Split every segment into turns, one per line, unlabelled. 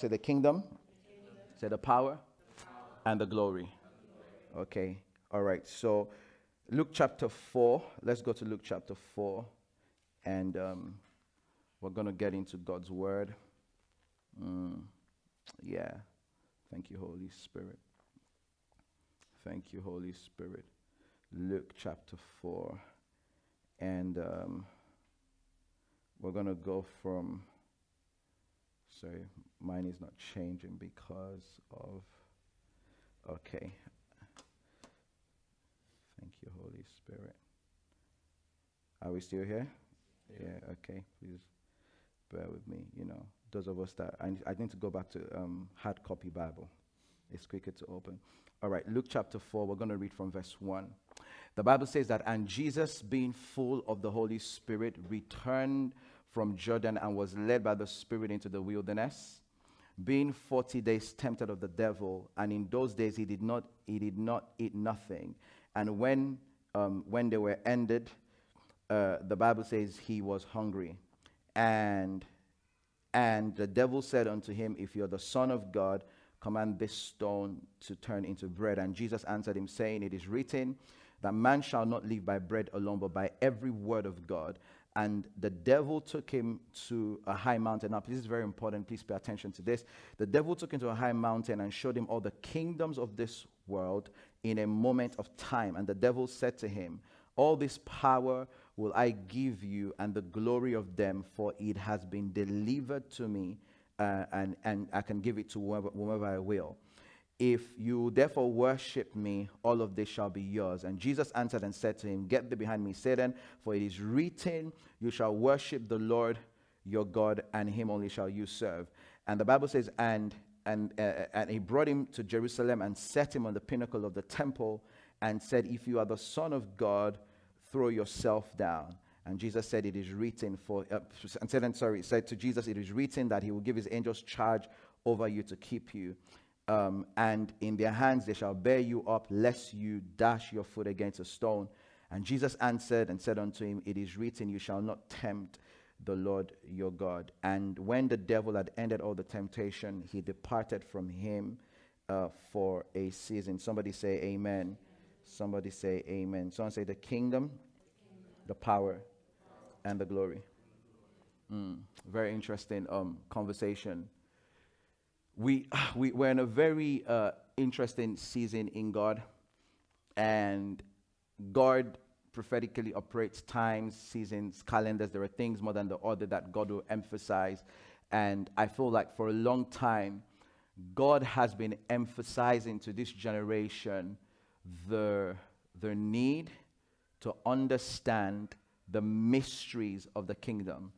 Say the kingdom, say the power, and the glory. Okay, all right. So, Luke chapter 4. Let's go to Luke chapter 4, and um, we're going to get into God's word. Mm, yeah. Thank you, Holy Spirit. Thank you, Holy Spirit. Luke chapter 4. And um, we're going to go from sorry, mine is not changing because of, okay. Thank you, Holy Spirit. Are we still here? Yeah, okay, please bear with me. You know, those of us that, I, I need to go back to um, hard copy Bible. It's quicker to open. All right, Luke chapter 4, we're going to read from verse 1. The Bible says that, and Jesus, being full of the Holy Spirit, returned from Jordan and was led by the Spirit into the wilderness, being 40 days tempted of the devil. And in those days he did not, he did not eat nothing. And when, um, when they were ended, uh, the Bible says he was hungry. And, and the devil said unto him, If you're the Son of God, command this stone to turn into bread. And Jesus answered him, saying, It is written that man shall not live by bread alone, but by every word of God. And the devil took him to a high mountain. Now, this is very important. Please pay attention to this. The devil took him to a high mountain and showed him all the kingdoms of this world in a moment of time. And the devil said to him, All this power will I give you, and the glory of them, for it has been delivered to me, uh, and, and I can give it to whomever, whomever I will. If you therefore worship me, all of this shall be yours. And Jesus answered and said to him, Get thee behind me, Satan, for it is written, You shall worship the Lord your God, and him only shall you serve. And the Bible says, And and, uh, and he brought him to Jerusalem and set him on the pinnacle of the temple and said, If you are the Son of God, throw yourself down. And Jesus said, It is written for, uh, and said, sorry, said to Jesus, It is written that he will give his angels charge over you to keep you um, and in their hands they shall bear you up, lest you dash your foot against a stone. And Jesus answered and said unto him, It is written, You shall not tempt the Lord your God. And when the devil had ended all the temptation, he departed from him uh, for a season. Somebody say, Amen. Somebody say, Amen. Someone say, The kingdom, the power, and the glory. Mm, very interesting um, conversation we, we, we're in a very uh, interesting season in God, and God prophetically operates times, seasons, calendars. There are things more than the other that God will emphasize. And I feel like for a long time, God has been emphasizing to this generation the, the need to understand the mysteries of the kingdom.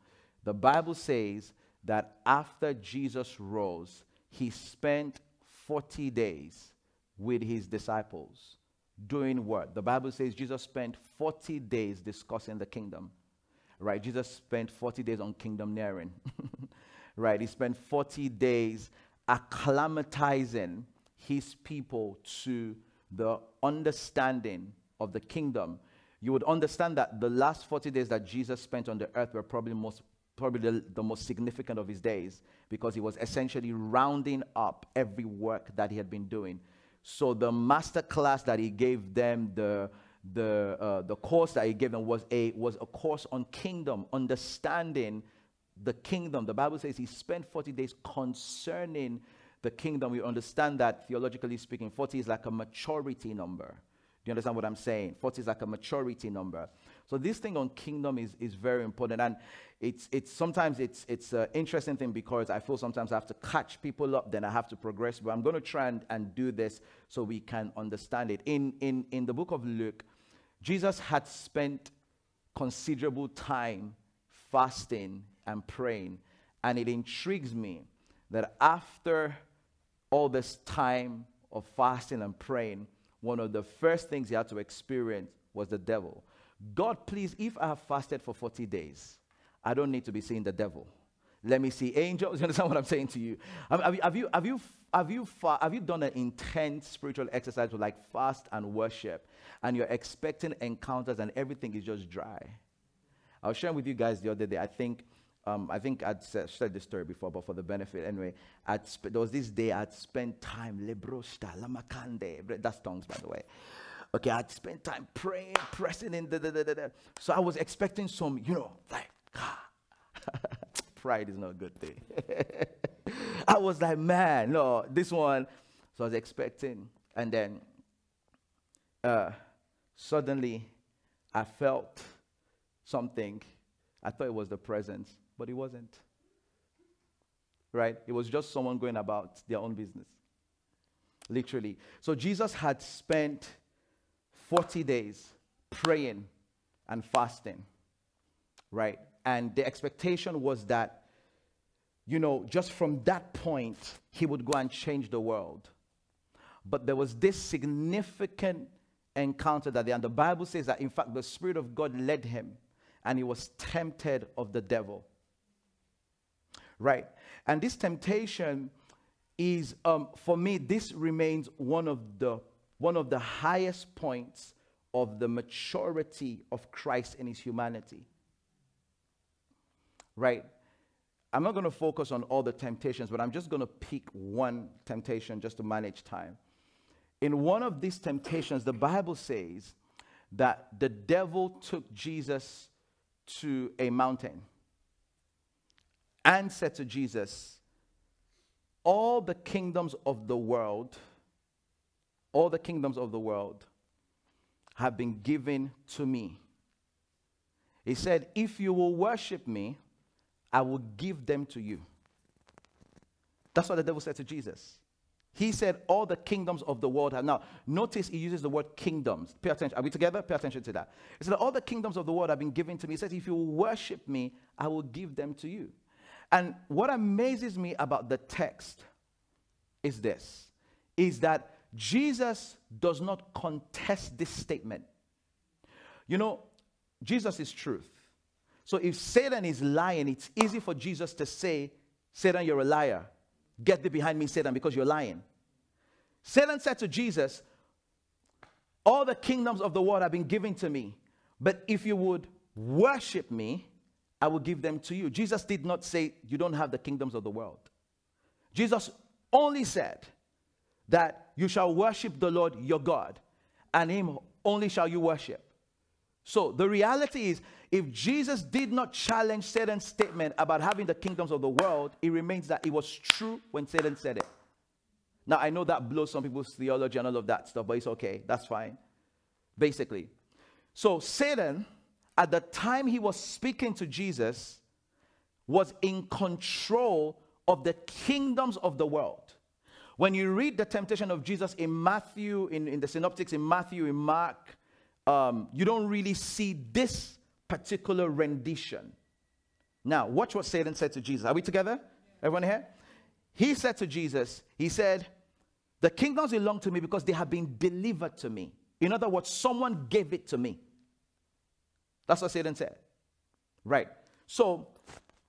The Bible says that after Jesus rose, he spent 40 days with his disciples doing what? The Bible says Jesus spent 40 days discussing the kingdom. Right? Jesus spent 40 days on kingdomneering. right? He spent 40 days acclimatizing his people to the understanding of the kingdom. You would understand that the last 40 days that Jesus spent on the earth were probably most probably the, the, most significant of his days because he was essentially rounding up every work that he had been doing. So the master class that he gave them, the the uh, the course that he gave them was a was a course on kingdom, understanding the kingdom. The Bible says he spent 40 days concerning the kingdom. We understand that theologically speaking, 40 is like a maturity number. Do you understand what I'm saying? 40 is like a maturity number. So this thing on kingdom is, is very important. And it's, it's sometimes it's, it's an interesting thing because I feel sometimes I have to catch people up, then I have to progress. But I'm going to try and, and do this so we can understand it. In, in, in the book of Luke, Jesus had spent considerable time fasting and praying. And it intrigues me that after all this time of fasting and praying, one of the first things he had to experience was the devil. God, please, if I have fasted for 40 days, I don't need to be seeing the devil. Let me see angels. You understand what I'm saying to you? Have, you, have, you, have, you, have, you, fa- have you done an intense spiritual exercise with like fast and worship, and you're expecting encounters and everything is just dry? I was sharing with you guys the other day. I think um, I think I'd said, this story before, but for the benefit anyway, sp- there was this day I'd spent time, lebrosta, lamakande, that's tongues by the way. Okay, I'd spent time praying, pressing in, da, da, da, da. so I was expecting some, you know, like, ah. pride is not a good thing. I was like, man, no, this one. So I was expecting, and then uh, suddenly I felt something. I thought it was the presence, but it wasn't. Right? It was just someone going about their own business. Literally. So Jesus had spent 40 days praying and fasting. Right? And the expectation was that, you know, just from that point, he would go and change the world. But there was this significant encounter that day. And the Bible says that, in fact, the Spirit of God led him and he was tempted of the devil. Right? And this temptation is, um, for me, this remains one of the one of the highest points of the maturity of Christ in his humanity. Right? I'm not going to focus on all the temptations, but I'm just going to pick one temptation just to manage time in one of these temptations, the Bible says that the devil took Jesus to a mountain and said to Jesus, All the kingdoms of the world, all the kingdoms of the world have been given to me. He said, If you will worship me, I will give them to you. That's what the devil said to Jesus. He said, All the kingdoms of the world have. Now, notice he uses the word kingdoms. Pay attention. Are we together? Pay attention to that. He said, All the kingdoms of the world have been given to me. He says, If you will worship me, I will give them to you. And what amazes me about the text is this is that Jesus does not contest this statement. You know, Jesus is truth. So if Satan is lying, it's easy for Jesus to say, Satan, you're a liar. Get thee behind me, Satan, because you're lying. Satan said to Jesus, All the kingdoms of the world have been given to me, but if you would worship me, I will give them to you. Jesus did not say, You don't have the kingdoms of the world. Jesus only said that you shall worship the Lord your God, and him only shall you worship. So the reality is, if Jesus did not challenge Satan's statement about having the kingdoms of the world, it remains that it was true when Satan said it. Now, I know that blows some people's theology and all of that stuff, but it's okay. That's fine. Basically. So, Satan, at the time he was speaking to Jesus, was in control of the kingdoms of the world. When you read the temptation of Jesus in Matthew, in, in the synoptics, in Matthew, in Mark, um, you don't really see this particular rendition. Now, watch what Satan said to Jesus. Are we together? Everyone here? He said to Jesus, He said, The kingdoms belong to me because they have been delivered to me. In other words, someone gave it to me. That's what Satan said. Right. So,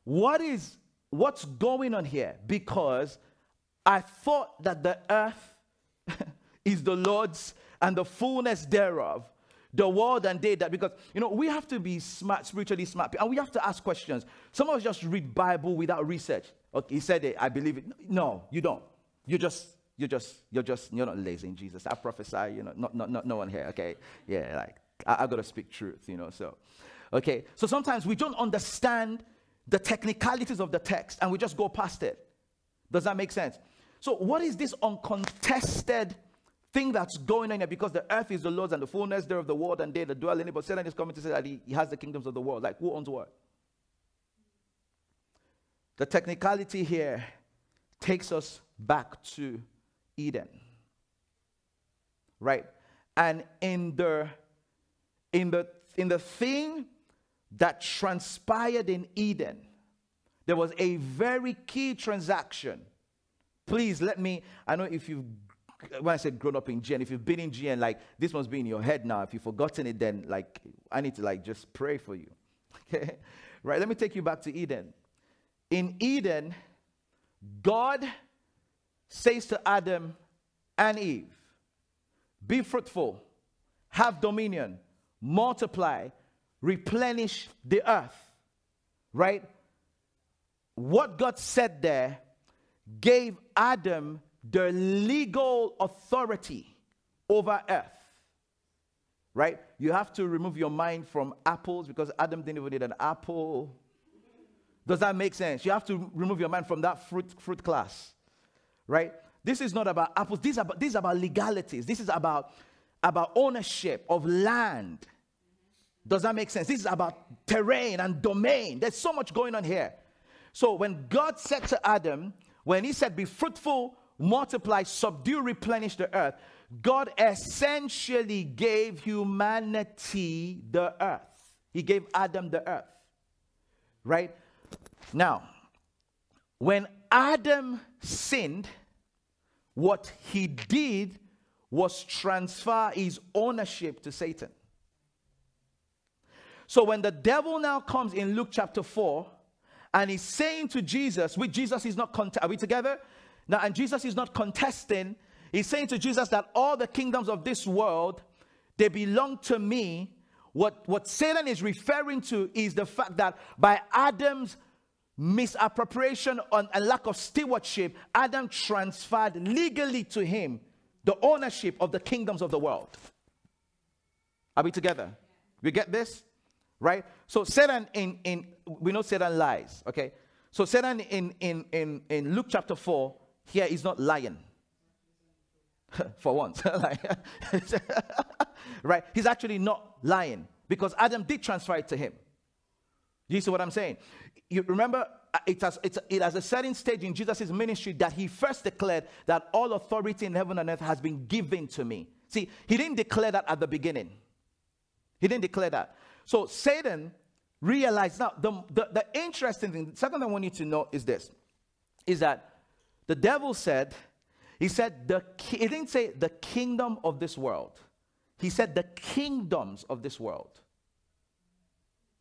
what is what's going on here? Because I thought that the earth is the Lord's and the fullness thereof, the world and they that because you know we have to be smart spiritually smart and we have to ask questions. Some of us just read bible without research. Okay he said it i believe it. No you don't. You just you're just you're just you're not lazy in jesus. I prophesy you know not not, not no one here okay? Yeah like I, I gotta speak truth you know so okay? So sometimes we don't understand the technicalities of the text and we just go past it. Does that make sense so what is this uncontested thing that's going on here because the earth is the Lord's and the fullness thereof the world and they that dwell in it. But Satan is coming to say that he, he has the kingdoms of the world. Like, who owns what? The technicality here takes us back to Eden. Right? And in the in the in the thing that transpired in Eden, there was a very key transaction. Please let me, I know if you've when I said grown up in GN, if you've been in GN, like this must be in your head now. If you've forgotten it, then like I need to like just pray for you. Okay? Right? Let me take you back to Eden. In Eden, God says to Adam and Eve, be fruitful, have dominion, multiply, replenish the earth. Right? what God said there gave Adam the legal authority over earth. Right? You have to remove your mind from apples because Adam didn't even need an apple. Does that make sense? You have to remove your mind from that fruit, fruit class. Right? This is not about apples. This is about, this is about legalities. This is about, about ownership of land. Does that make sense? This is about terrain and domain. There's so much going on here. So when God said to Adam, when he said, Be fruitful, multiply, subdue, replenish the earth, God essentially gave humanity the earth. He gave Adam the earth. Right? Now, when Adam sinned, what he did was transfer his ownership to Satan. So when the devil now comes in Luke chapter 4 and he's saying to Jesus, which Jesus is not, cont- are we together? Now, and Jesus is not contesting, he's saying to Jesus that all the kingdoms of this world, they belong to me. What, what Satan is referring to is the fact that by Adam's misappropriation and lack of stewardship, Adam transferred legally to him the ownership of the kingdoms of the world. Are we together? We get this? Right? So Satan in, in we know Satan lies, okay? So Satan in in in, in Luke chapter 4 here is not lying. For once. right? He's actually not lying because Adam did transfer it to him. You see what I'm saying? You remember, uh, it has, it's, it has a certain stage in Jesus' ministry that he first declared that all authority in heaven and earth has been given to me. See, he didn't declare that at the beginning. He didn't declare that. So Satan realized now the, the, the interesting thing, the second thing I want you to know is this is that the devil said, he said, the, he didn't say the kingdom of this world. He said the kingdoms of this world.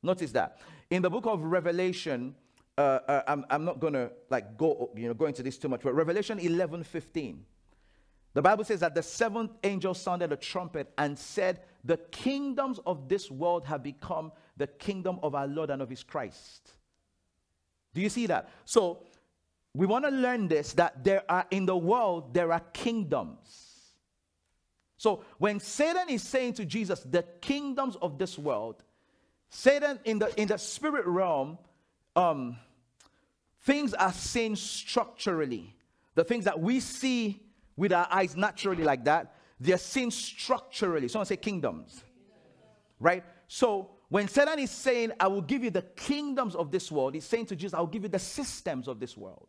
Notice that. In the book of Revelation, uh, uh, I'm, I'm not to like go, you know, go into this too much, but Revelation 11, 15. The Bible says that the seventh angel sounded a trumpet and said, The kingdoms of this world have become the kingdom of our Lord and of his Christ. Do you see that? So we want to learn this that there are in the world there are kingdoms. So when Satan is saying to Jesus, the kingdoms of this world, Satan in the in the spirit realm, um, things are seen structurally. The things that we see with our eyes naturally like that, they're seen structurally. Someone say kingdoms. Right? So when Satan is saying, I will give you the kingdoms of this world, he's saying to Jesus, I'll give you the systems of this world.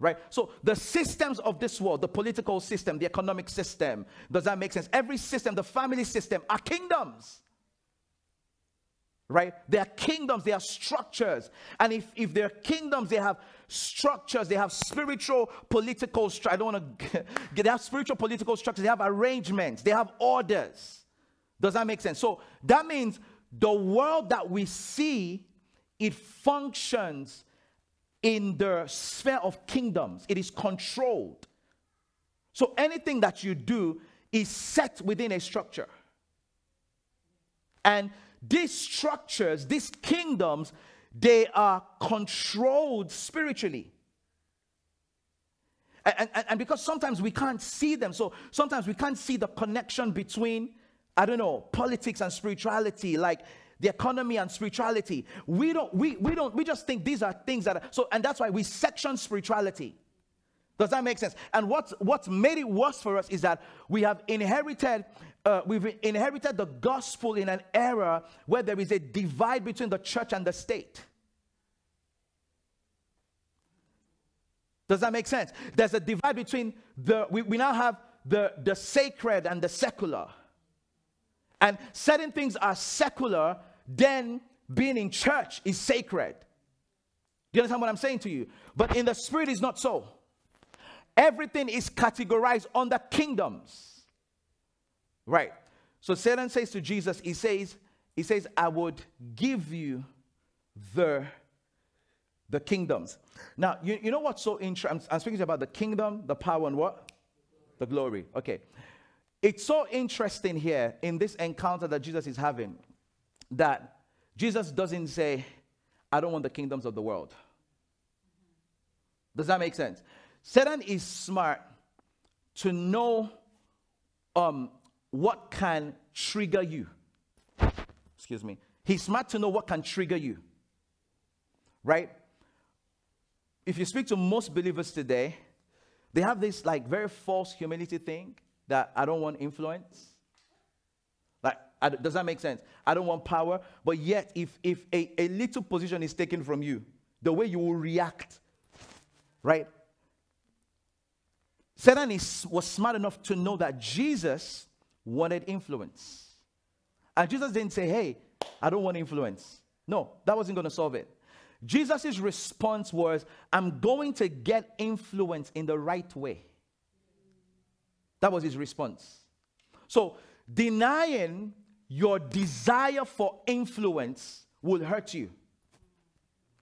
Right? So the systems of this world, the political system, the economic system, does that make sense? Every system, the family system, are kingdoms. Right? They are kingdoms, they are structures. And if, if they're kingdoms, they have structures, they have spiritual, political, I don't want to, get they have spiritual, political structures, they have arrangements, they have orders. Does that make sense? So that means the world that we see, it functions in the sphere of kingdoms, it is controlled. So anything that you do is set within a structure. And these structures, these kingdoms, they are controlled spiritually. And, and, and, because sometimes we can't see them, so sometimes we can't see the connection between, I don't know, politics and spirituality. Like the economy and spirituality. We don't, we, we don't, we just think these are things that are, so, and that's why we section spirituality. Does that make sense? And what's, what's made it worse for us is that we have inherited, uh, we've inherited the gospel in an era where there is a divide between the church and the state. Does that make sense? There's a divide between the, we, we now have the, the sacred and the secular. And certain things are secular then being in church is sacred. Do you understand what I'm saying to you? But in the spirit, is not so. Everything is categorized under kingdoms. Right. So Satan says to Jesus, he says, he says, I would give you the, the kingdoms. Now, you, you know what's so interesting? I'm, I'm speaking about the kingdom, the power, and what? The glory. Okay. It's so interesting here in this encounter that Jesus is having that Jesus doesn't say, I don't want the kingdoms of the world. Does that make sense? Satan is smart to know um, what can trigger you. Excuse me. He's smart to know what can trigger you. Right? If you speak to most believers today, they have this like very false humility thing that I don't want influence. Like, I, does that make sense? I don't want power. But yet, if, if a, a little position is taken from you, the way you will react, right? Satan is, was smart enough to know that Jesus wanted influence. And Jesus didn't say, hey, I don't want influence. No, that wasn't going to solve it. Jesus' response was, I'm going to get influence in the right way. That was his response. So, denying your desire for influence will hurt you.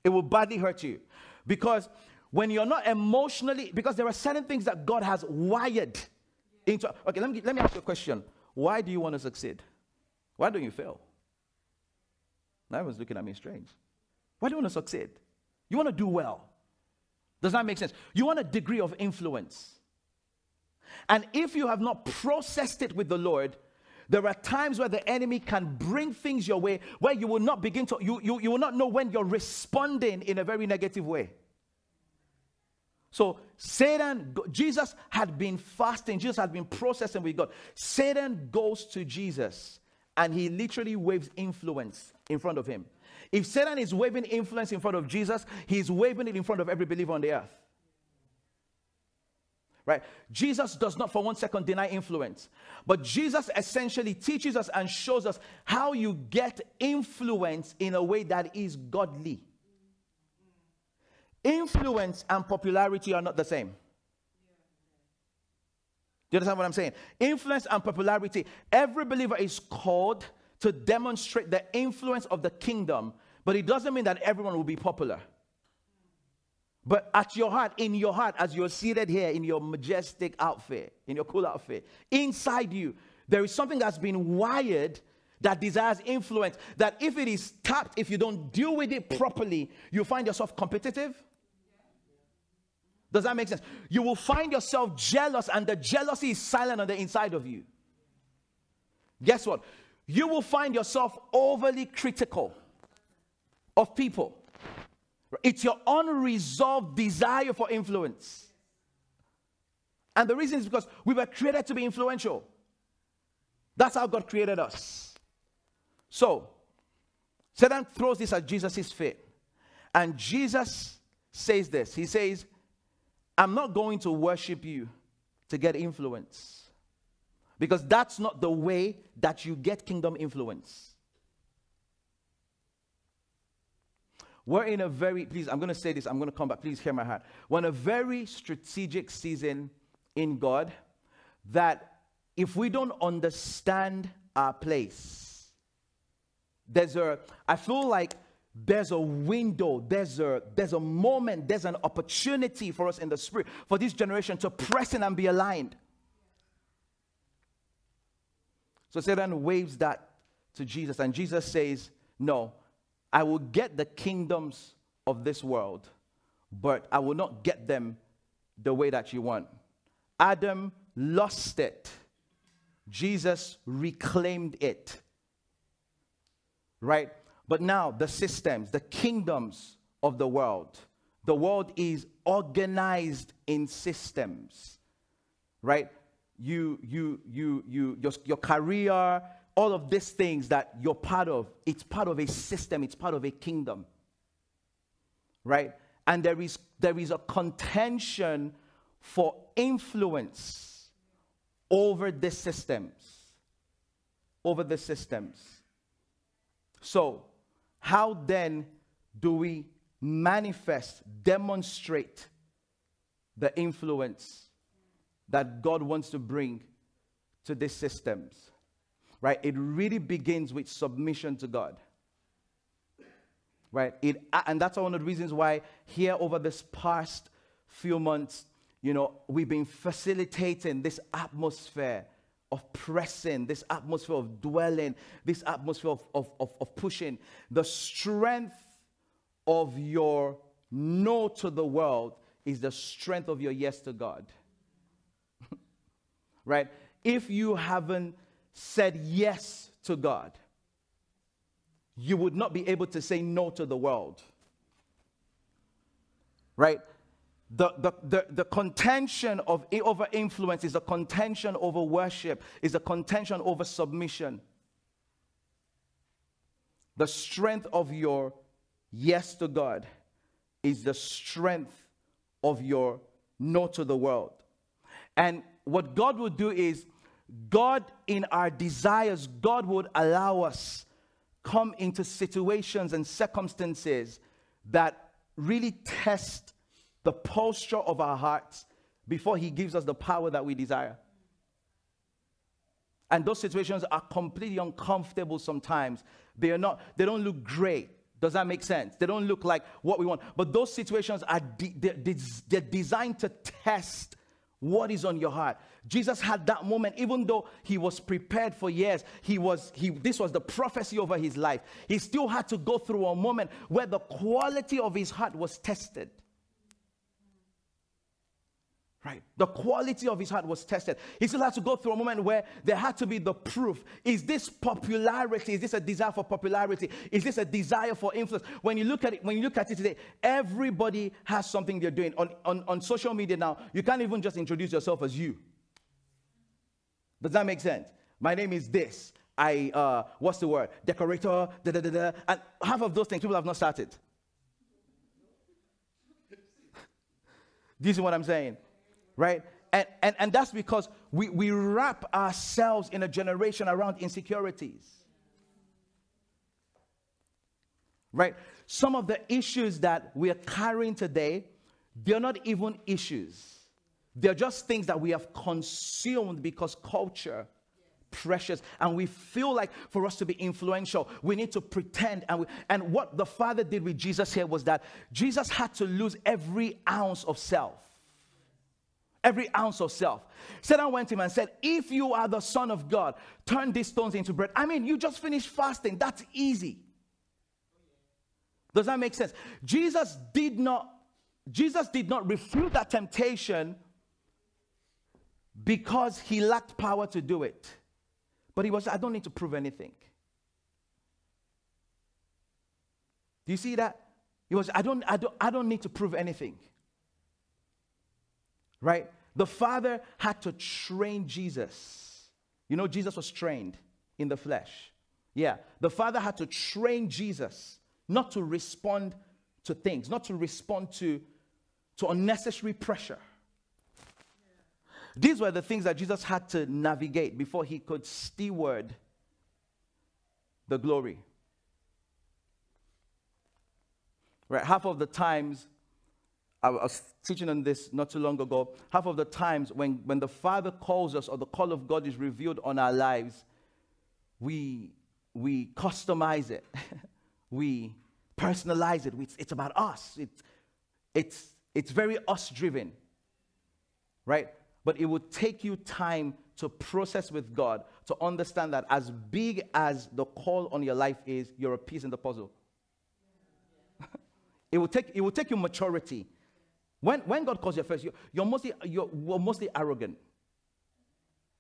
It will badly hurt you. Because when you're not emotionally, because there are certain things that God has wired into. Okay, let me, let me ask you a question. Why do you want to succeed? Why don't you fail? Now everyone's looking at me strange. Why do you want to succeed? You want to do well. Does that make sense? You want a degree of influence. And if you have not processed it with the Lord, there are times where the enemy can bring things your way where you will not begin to, you, you, you will not know when you're responding in a very negative way. So Satan, Jesus had been fasting, Jesus had been processing with God. Satan goes to Jesus and he literally waves influence in front of him. If Satan is waving influence in front of Jesus, he's waving it in front of every believer on the earth. Right? Jesus does not for one second deny influence. But Jesus essentially teaches us and shows us how you get influence in a way that is godly. Influence and popularity are not the same. Do you understand what I'm saying? Influence and popularity. Every believer is called to demonstrate the influence of the kingdom, but it doesn't mean that everyone will be popular. But at your heart, in your heart, as you're seated here in your majestic outfit, in your cool outfit, inside you, there is something that's been wired that desires influence. That if it is tapped, if you don't deal with it properly, you find yourself competitive. Does that make sense? You will find yourself jealous, and the jealousy is silent on the inside of you. Guess what? You will find yourself overly critical of people. It's your unresolved desire for influence. And the reason is because we were created to be influential. That's how God created us. So, Satan throws this at Jesus' feet. And Jesus says this He says, I'm not going to worship you to get influence. Because that's not the way that you get kingdom influence. We're in a very, please, I'm going to say this, I'm going to come back, please hear my heart. We're in a very strategic season in God that if we don't understand our place, there's a, I feel like there's a window, there's a, there's a moment, there's an opportunity for us in the spirit, for this generation to press in and be aligned. So Satan waves that to Jesus, and Jesus says, No, I will get the kingdoms of this world, but I will not get them the way that you want. Adam lost it, Jesus reclaimed it. Right? But now, the systems, the kingdoms of the world, the world is organized in systems, right? You, you, you, you, your, your career, all of these things that you're part of, it's part of a system, it's part of a kingdom. Right? And there is there is a contention for influence over the systems. Over the systems. So, how then do we manifest, demonstrate the influence that God wants to bring to these systems? Right? It really begins with submission to God. Right? It, and that's one of the reasons why here over this past few months, you know, we've been facilitating this atmosphere of pressing, this atmosphere of dwelling, this atmosphere of, of, of, of pushing. The strength of your no to the world is the strength of your yes to God. right? If you haven't said yes to God, you would not be able to say no to the world. Right? The, the, the, the contention of over influence is a contention over worship, is a contention over submission. The strength of your yes to God is the strength of your no to the world. And what God would do is, God, in our desires, God would allow us come into situations and circumstances that really test the posture of our hearts before He gives us the power that we desire. And those situations are completely uncomfortable sometimes. They are not, they don't look great. Does that make sense? They don't look like what we want. But those situations are de- they're, they're designed to test what is on your heart. Jesus had that moment, even though he was prepared for years. He was, he, this was the prophecy over his life. He still had to go through a moment where the quality of his heart was tested. Right? The quality of his heart was tested. He still had to go through a moment where there had to be the proof. Is this popularity? Is this a desire for popularity? Is this a desire for influence? When you look at it, when you look at it today, everybody has something they're doing. On, on, on social media now, you can't even just introduce yourself as you. Does that make sense? My name is this. I uh, what's the word? Decorator, da da da da. And half of those things people have not started. You see what I'm saying? Right? And, and, and that's because we, we wrap ourselves in a generation around insecurities. Right? Some of the issues that we are carrying today, they're not even issues. They're just things that we have consumed because culture precious and we feel like for us to be influential we need to pretend and we, and what the father did with jesus here was that jesus had to lose every ounce of self every ounce of self. Satan went to him and said, If you are the Son of God, turn these stones into bread. I mean, you just finished fasting. That's easy. Does that make sense? Jesus did not, Jesus did not refute that temptation because he lacked power to do it. But he was, I don't need to prove anything. Do you see that? He was, I don't, I don't, I don't need to prove anything. Right? The Father had to train Jesus. You know, Jesus was trained in the flesh. Yeah, the Father had to train Jesus not to respond to things, not to respond to, to unnecessary pressure. These were the things that Jesus had to navigate before he could steward the glory. Right, half of the times I was teaching on this not too long ago. Half of the times when, when the Father calls us or the call of God is revealed on our lives, we, we customize it, we personalize it. It's, it's about us, it's, it's, it's very us driven, right? But it would take you time to process with God to understand that as big as the call on your life is, you're a piece in the puzzle. it, will take, it will take you maturity when, when God calls you first, you're, you're, mostly, you're, you're mostly arrogant.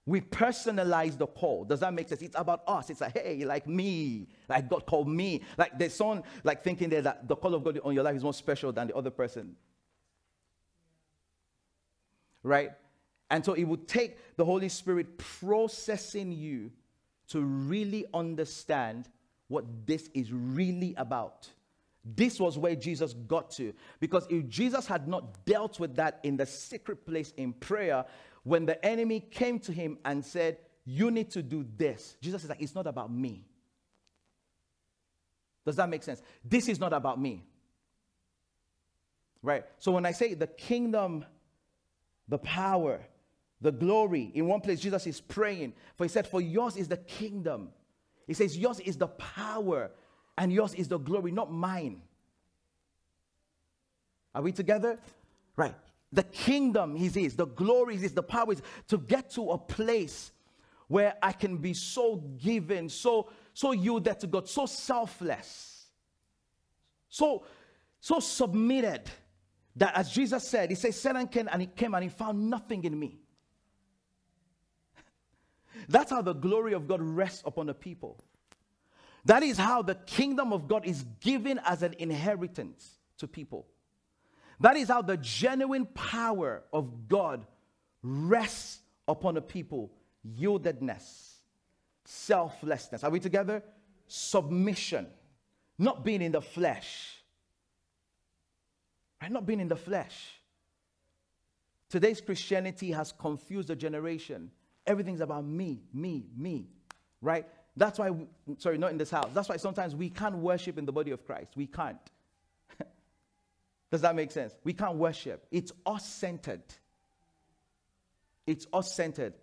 We personalize the call. Does that make sense? It's about us. It's like, hey, like me. Like God called me. Like there's someone like thinking there that the call of God on your life is more special than the other person. Right? And so it would take the Holy Spirit processing you to really understand what this is really about. This was where Jesus got to. Because if Jesus had not dealt with that in the secret place in prayer, when the enemy came to him and said, You need to do this, Jesus is like, It's not about me. Does that make sense? This is not about me. Right? So when I say the kingdom, the power, the glory, in one place Jesus is praying, for he said, For yours is the kingdom. He says, Yours is the power and yours is the glory, not mine. Are we together? Right. The kingdom is his, the glory is his, the power is to get to a place where I can be so given, so so yielded to God, so selfless. So so submitted that as Jesus said, he says, Satan came and he came and he found nothing in me. That's how the glory of God rests upon the people. That is how the kingdom of God is given as an inheritance to people. That is how the genuine power of God rests upon a people. Yieldedness, selflessness. Are we together? Submission, not being in the flesh. Right? Not being in the flesh. Today's Christianity has confused the generation. Everything's about me, me, me. Right? That's why, we, sorry, not in this house. That's why sometimes we can't worship in the body of Christ. We can't. Does that make sense? We can't worship. It's us centered. It's us centered.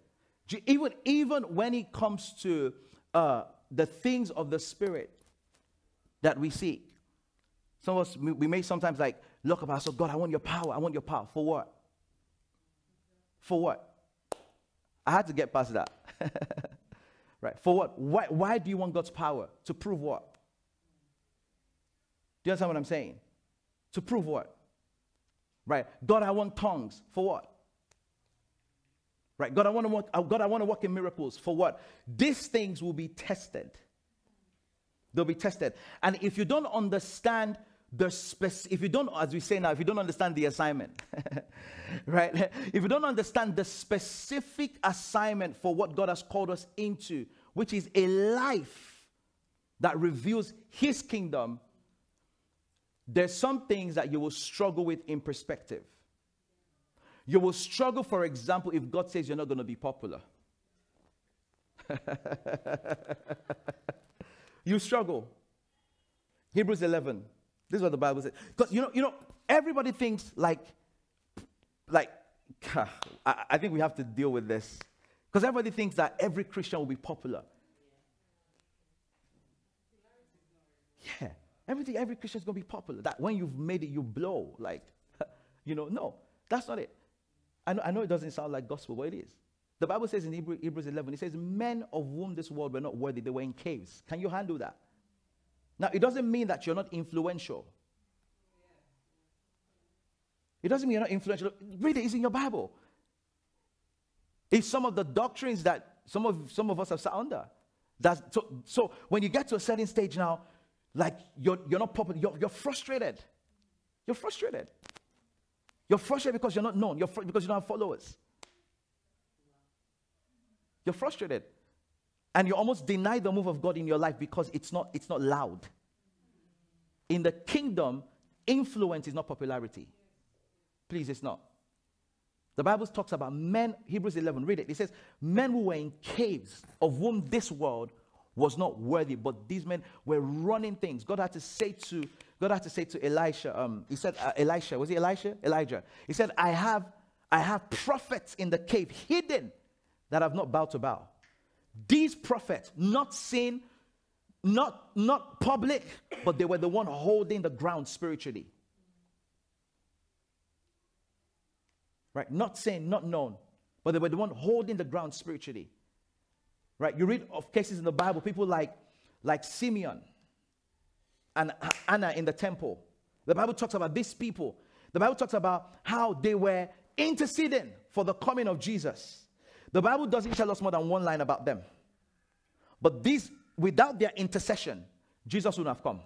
Even, even when it comes to uh, the things of the Spirit that we seek, some of us, we may sometimes like look up, so God, I want your power. I want your power. For what? For what? I had to get past that. right? For what? Why, why do you want God's power? To prove what? Do you understand what I'm saying? To prove what? Right? God, I want tongues. For what? Right? God, I want to work, uh, God, I want to work in miracles. For what? These things will be tested. They'll be tested. And if you don't understand the if you don't, as we say now, if you don't understand the assignment, right? If you don't understand the specific assignment for what God has called us into, which is a life that reveals His kingdom there's some things that you will struggle with in perspective. You will struggle, for example, if God says you're not going to be popular. you struggle. Hebrews 11. This is what the Bible says. Because you know, you know, everybody thinks like, like, I, I think we have to deal with this. Because everybody thinks that every Christian will be popular. Yeah. Everything, every Christian is going to be popular. That when you've made it, you blow. Like, you know, no, that's not it. I know, I know it doesn't sound like gospel, but it is. The Bible says in Hebrew, Hebrews 11, it says, Men of whom this world were not worthy, they were in caves. Can you handle that? Now, it doesn't mean that you're not influential. It doesn't mean you're not influential. Read it, it's in your Bible. It's some of the doctrines that some of, some of us have sat under. That's, so, so when you get to a certain stage now, like you're, you're not popular, you're, you're frustrated. You're frustrated. You're frustrated because you're not known, you're fr- because you don't have followers. You're frustrated. And you almost deny the move of God in your life because it's not, it's not loud. In the kingdom, influence is not popularity. Please, it's not. The Bible talks about men, Hebrews 11, read it. It says, Men who were in caves, of whom this world was not worthy, but these men were running things. God had to say to God had to say to Elisha, um, he said, uh, Elisha, was he Elisha? Elijah. He said, I have, I have prophets in the cave hidden that have not bowed to bow. These prophets, not seen, not, not public, but they were the one holding the ground spiritually. Right? Not seen, not known, but they were the one holding the ground spiritually. Right? You read of cases in the Bible, people like, like Simeon and Anna in the temple. The Bible talks about these people. The Bible talks about how they were interceding for the coming of Jesus. The Bible doesn't tell us more than one line about them. But these, without their intercession, Jesus wouldn't have come.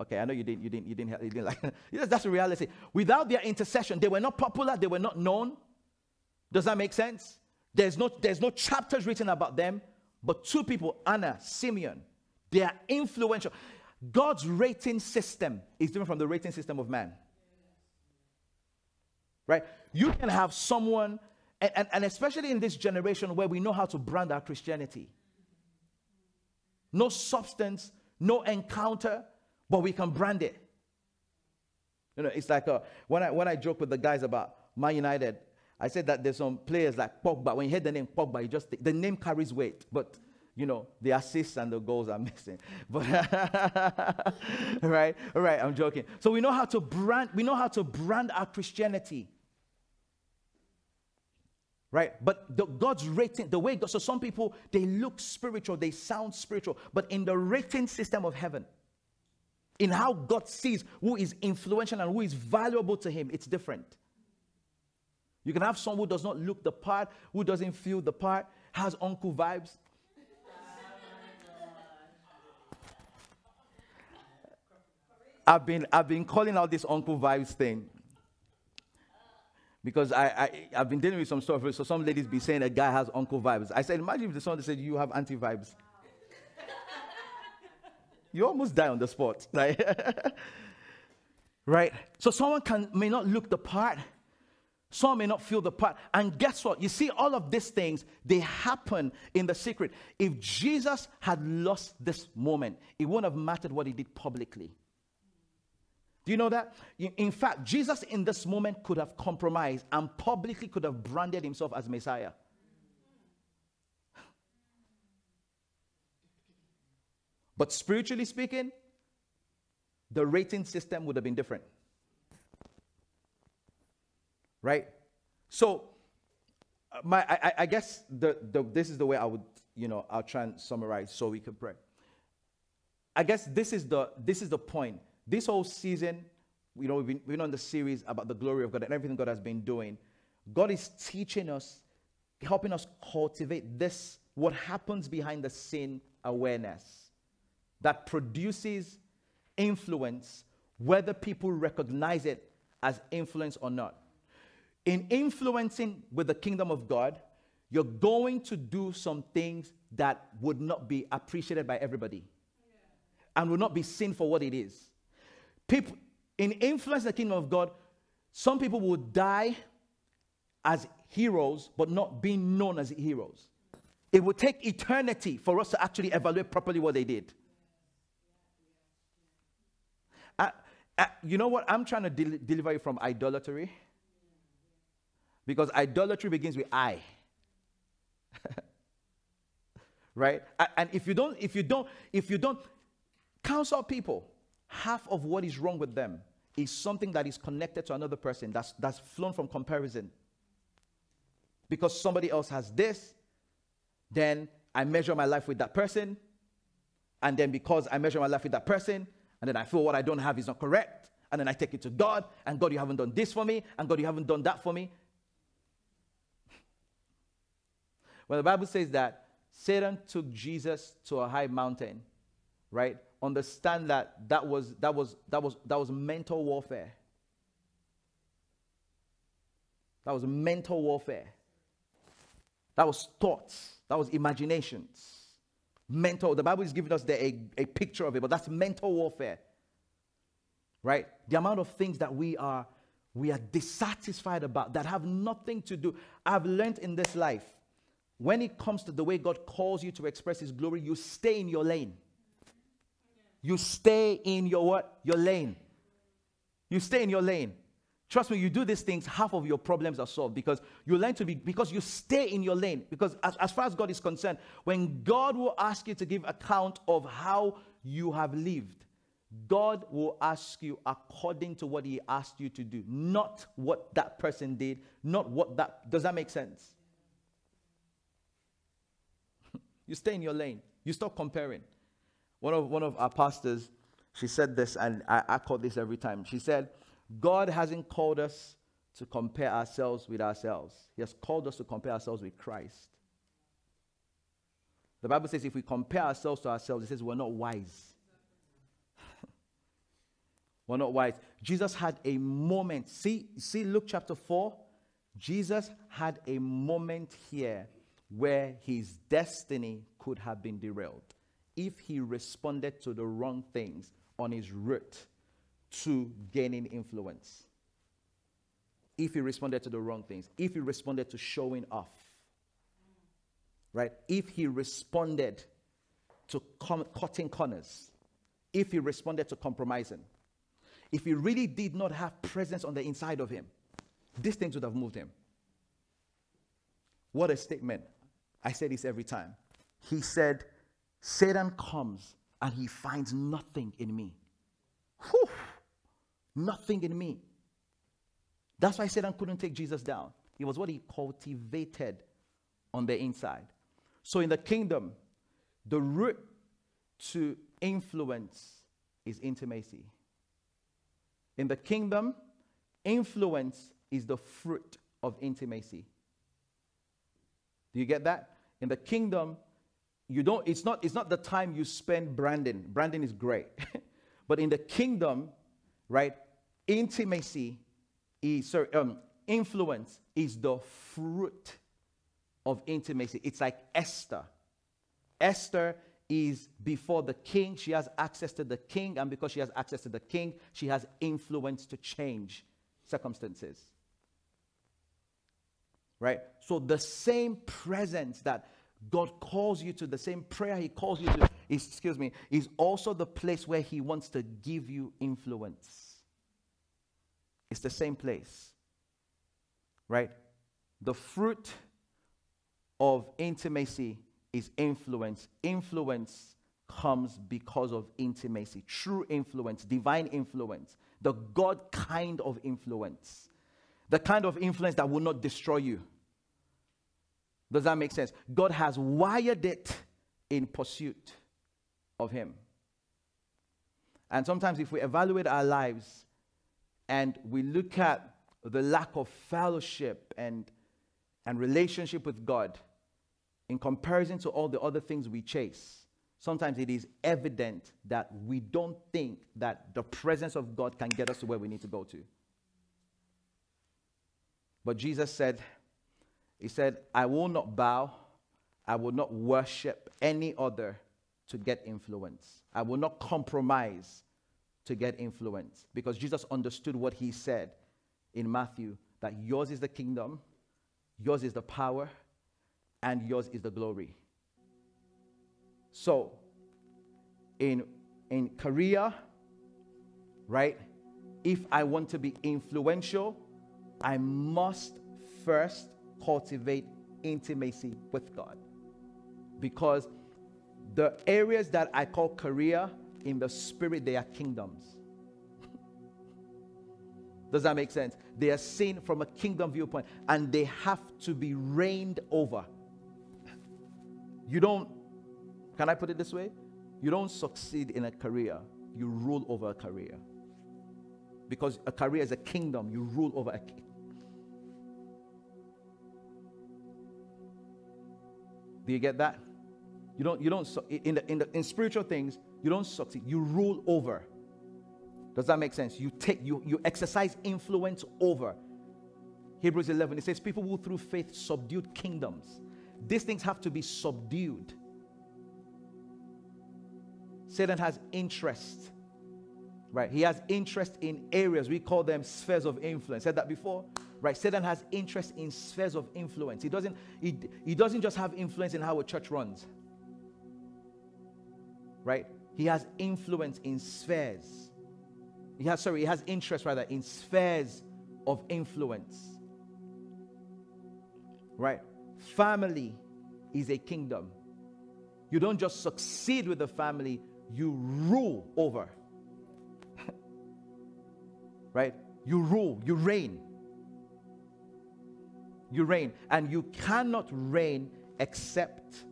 Okay, I know you didn't, you didn't, you didn't, you didn't like. that's the reality. Without their intercession, they were not popular, they were not known. Does that make sense? There's no, there's no chapters written about them, but two people, Anna, Simeon, they are influential. God's rating system is different from the rating system of man. Right? You can have someone, and, and, and especially in this generation where we know how to brand our Christianity. No substance, no encounter, but we can brand it. You know, it's like a, uh, when I when I joke with the guys about Man United, I said that there's some players like Pogba. When you hear the name Pogba, you just the name carries weight, but you know the assists and the goals are missing. But right, right. I'm joking. So we know how to brand. We know how to brand our Christianity. Right, but the, God's rating, the way God, so some people they look spiritual, they sound spiritual, but in the rating system of heaven, in how God sees who is influential and who is valuable to Him, it's different. You can have someone who does not look the part, who doesn't feel the part, has uncle vibes. I've been, I've been calling out this uncle vibes thing because I, I, I've been dealing with some stuff. So some ladies be saying a guy has uncle vibes. I said, imagine if the someone said you have auntie vibes. you almost die on the spot. Right? right? So someone can may not look the part, some may not feel the part. And guess what? You see, all of these things, they happen in the secret. If Jesus had lost this moment, it wouldn't have mattered what he did publicly. Do you know that? In fact, Jesus in this moment could have compromised and publicly could have branded himself as Messiah. But spiritually speaking, the rating system would have been different right? So, uh, my, I, I guess the, the, this is the way I would, you know, I'll try and summarize so we can pray. I guess this is the, this is the point. This whole season, you know, we've been, we've been on the series about the glory of God and everything God has been doing. God is teaching us, helping us cultivate this, what happens behind the scene awareness that produces influence, whether people recognize it as influence or not in influencing with the kingdom of God, you're going to do some things that would not be appreciated by everybody and will not be seen for what it is. People in influence the kingdom of God, some people will die as heroes, but not being known as heroes. It will take eternity for us to actually evaluate properly what they did. Uh, uh, you know what? I'm trying to del- deliver you from idolatry. Because idolatry begins with I. right? And if you don't, if you don't, if you don't counsel people, half of what is wrong with them is something that is connected to another person that's that's flown from comparison. Because somebody else has this, then I measure my life with that person. And then because I measure my life with that person, and then I feel what I don't have is not correct, and then I take it to God, and God, you haven't done this for me, and God, you haven't done that for me. well, the Bible says that Satan took Jesus to a high mountain, right? Understand that that was that was that was that was mental warfare. That was mental warfare. That was thoughts. That was imaginations. Mental. The Bible is giving us the, a, a picture of it, but that's mental warfare. Right? The amount of things that we are we are dissatisfied about that have nothing to do. I've learned in this life when it comes to the way God calls you to express his glory, you stay in your lane. You stay in your what? Your lane. You stay in your lane. Trust me, you do these things, half of your problems are solved because you learn to be, because you stay in your lane. Because as, as far as God is concerned, when God will ask you to give account of how you have lived, God will ask you according to what He asked you to do, not what that person did, not what that, does that make sense? You stay in your lane. You stop comparing. One of, one of our pastors, she said this, and I, I call this every time. She said, God hasn't called us to compare ourselves with ourselves. He has called us to compare ourselves with Christ. The Bible says if we compare ourselves to ourselves, it says we're not wise. we're not wise. Jesus had a moment. See, see Luke chapter 4? Jesus had a moment here where his destiny could have been derailed if he responded to the wrong things on his route to gaining influence. If he responded to the wrong things, if he responded to showing off, right? If he responded to com- cutting corners, if he responded to compromising, if he really did not have presence on the inside of him, these things would have moved him. What a statement. I say this every time. He said, Satan comes and he finds nothing in me. Whew, nothing in me. That's why Satan couldn't take Jesus down. It was what he cultivated on the inside. So in the kingdom, the root to influence is intimacy. In the kingdom, influence is the fruit of intimacy. Do you get that? In the kingdom, you don't it's not it's not the time you spend branding. Branding is great. but in the kingdom, right? Intimacy is sorry, um, influence is the fruit of intimacy. It's like Esther. Esther is before the king. She has access to the king, and because she has access to the king, she has influence to change circumstances. Right? So the same presence that God calls you to, the same prayer He calls you to, is, excuse me, is also the place where He wants to give you influence. It's the same place. Right? The fruit of intimacy is influence. Influence comes because of intimacy, true influence, divine influence, the God kind of influence, the kind of influence that will not destroy you. Does that make sense? God has wired it in pursuit of Him. And sometimes, if we evaluate our lives and we look at the lack of fellowship and, and relationship with God, in comparison to all the other things we chase, sometimes it is evident that we don't think that the presence of God can get us to where we need to go to. But Jesus said, He said, I will not bow, I will not worship any other to get influence. I will not compromise to get influence. Because Jesus understood what He said in Matthew that yours is the kingdom, yours is the power, and yours is the glory. So, in, in career, right, if I want to be influential, I must first cultivate intimacy with God. Because the areas that I call career in the spirit, they are kingdoms. Does that make sense? They are seen from a kingdom viewpoint and they have to be reigned over. You don't, can I put it this way? You don't succeed in a career, you rule over a career. Because a career is a kingdom, you rule over a kingdom. Do you get that? You don't, you don't, in, the, in, the, in spiritual things, you don't succeed, you rule over. Does that make sense? You take, you, you exercise influence over. Hebrews 11, it says, people who through faith subdued kingdoms these things have to be subdued. Satan has interest, right? He has interest in areas, we call them spheres of influence. Said that before, right? Satan has interest in spheres of influence. He doesn't, he, he doesn't just have influence in how a church runs, right? He has influence in spheres. He has, sorry, he has interest rather in spheres of influence, right? Family is a kingdom. You don't just succeed with the family, you rule over. right? You rule, you reign. You reign. And you cannot reign except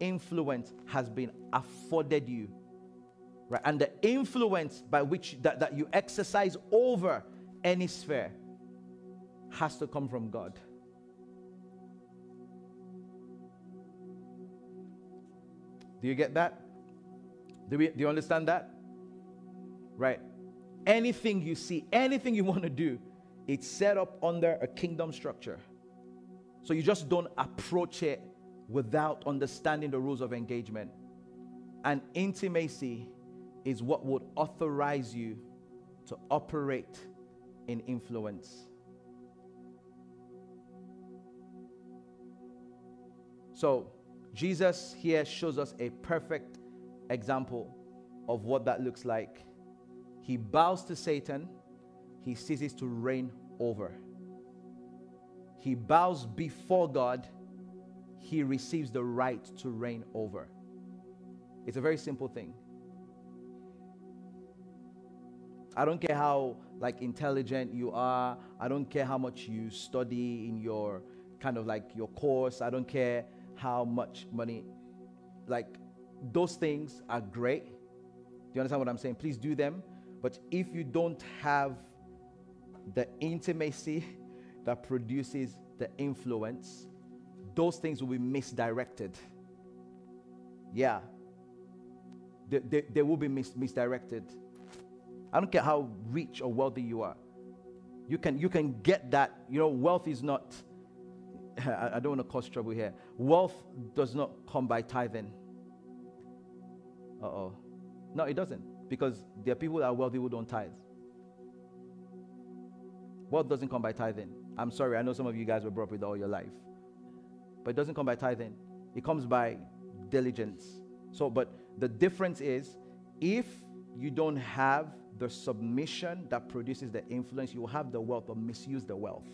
influence has been afforded you. Right? And the influence by which that, that you exercise over any sphere has to come from God. Do you get that? Do, we, do you understand that? Right. Anything you see, anything you want to do, it's set up under a kingdom structure. So you just don't approach it without understanding the rules of engagement. And intimacy is what would authorize you to operate in influence. So, Jesus here shows us a perfect example of what that looks like. He bows to Satan, he ceases to reign over. He bows before God, he receives the right to reign over. It's a very simple thing. I don't care how like intelligent you are. I don't care how much you study in your kind of like your course. I don't care how much money. Like, those things are great. Do you understand what I'm saying? Please do them. But if you don't have the intimacy that produces the influence, those things will be misdirected. Yeah. They, they, they will be mis- misdirected. I don't care how rich or wealthy you are. You can, you can get that. You know, wealth is not, I, I don't want to cause trouble here. Wealth does not come by tithing. Uh oh. No, it doesn't. Because there are people that are wealthy who don't tithe. Wealth doesn't come by tithing. I'm sorry, I know some of you guys were brought up with all your life. But it doesn't come by tithing, it comes by diligence. So, but the difference is if you don't have the submission that produces the influence, you will have the wealth or misuse the wealth.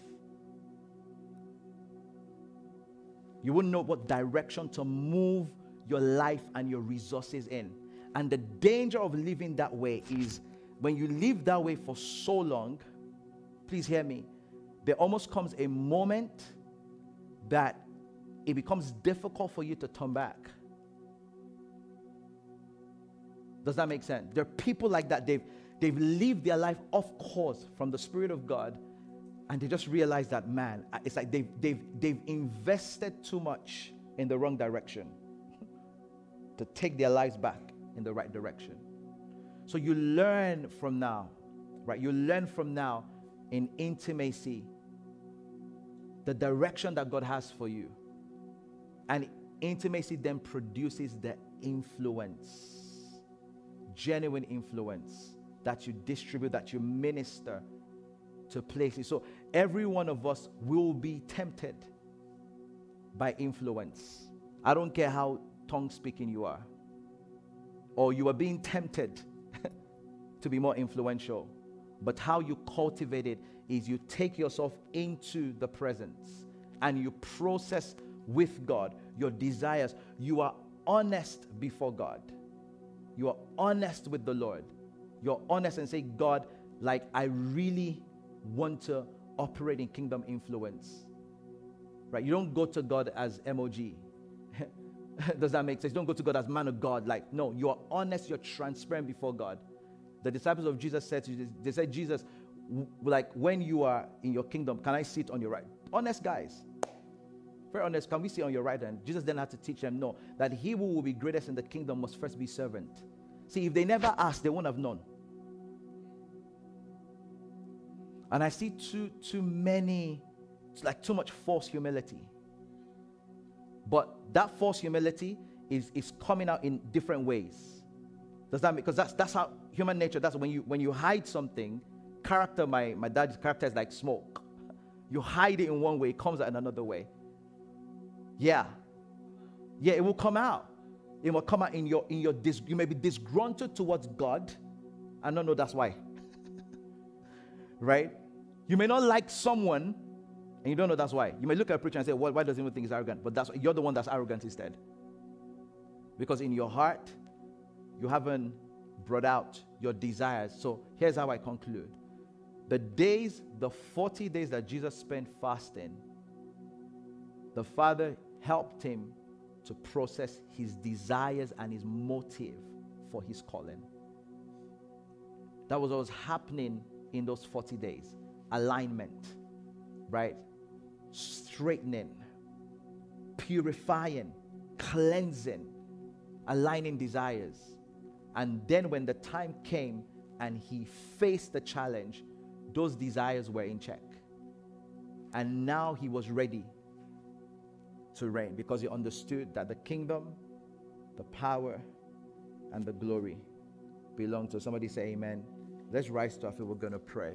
You wouldn't know what direction to move your life and your resources in. And the danger of living that way is when you live that way for so long, please hear me, there almost comes a moment that it becomes difficult for you to turn back. Does that make sense? There are people like that. They've, they've lived their life off course from the Spirit of God, and they just realize that, man, it's like they've, they've, they've invested too much in the wrong direction to take their lives back in the right direction. So you learn from now, right? You learn from now in intimacy the direction that God has for you. And intimacy then produces the influence, genuine influence that you distribute, that you minister to places. So every one of us will be tempted by influence. I don't care how tongue speaking you are, or you are being tempted to be more influential. But how you cultivate it is you take yourself into the presence and you process with God your desires. You are honest before God. You are honest with the Lord. You're honest and say, God, like I really want to operate in kingdom influence. Right? You don't go to God as MOG. Does that make sense? You don't go to God as man of God. Like, no, you are honest, you're transparent before God. The disciples of Jesus said to Jesus, they said, Jesus, like when you are in your kingdom, can I sit on your right? Honest guys. Very honest. Can we sit on your right hand? Jesus then had to teach them, no, that he who will be greatest in the kingdom must first be servant. See, if they never asked, they won't have known. And I see too too many, it's like too much false humility. But that false humility is, is coming out in different ways. Does that because that's that's how human nature, that's when you when you hide something, character, my, my dad's character is like smoke. You hide it in one way, it comes out in another way. Yeah. Yeah, it will come out. It will come out in your in your dis, you may be disgruntled towards God. I don't know that's why. right? You may not like someone and you don't know that's why. You may look at a preacher and say, well, why does he think he's arrogant? But that's you're the one that's arrogant instead. Because in your heart, you haven't brought out your desires. So here's how I conclude. The days, the 40 days that Jesus spent fasting, the Father helped him to process his desires and his motive for his calling. That was what was happening in those 40 days alignment, right? Straightening, purifying, cleansing, aligning desires. And then when the time came and he faced the challenge, those desires were in check. And now he was ready to reign because he understood that the kingdom, the power, and the glory belong to somebody say amen. Let's rise to our feet. We're going to pray.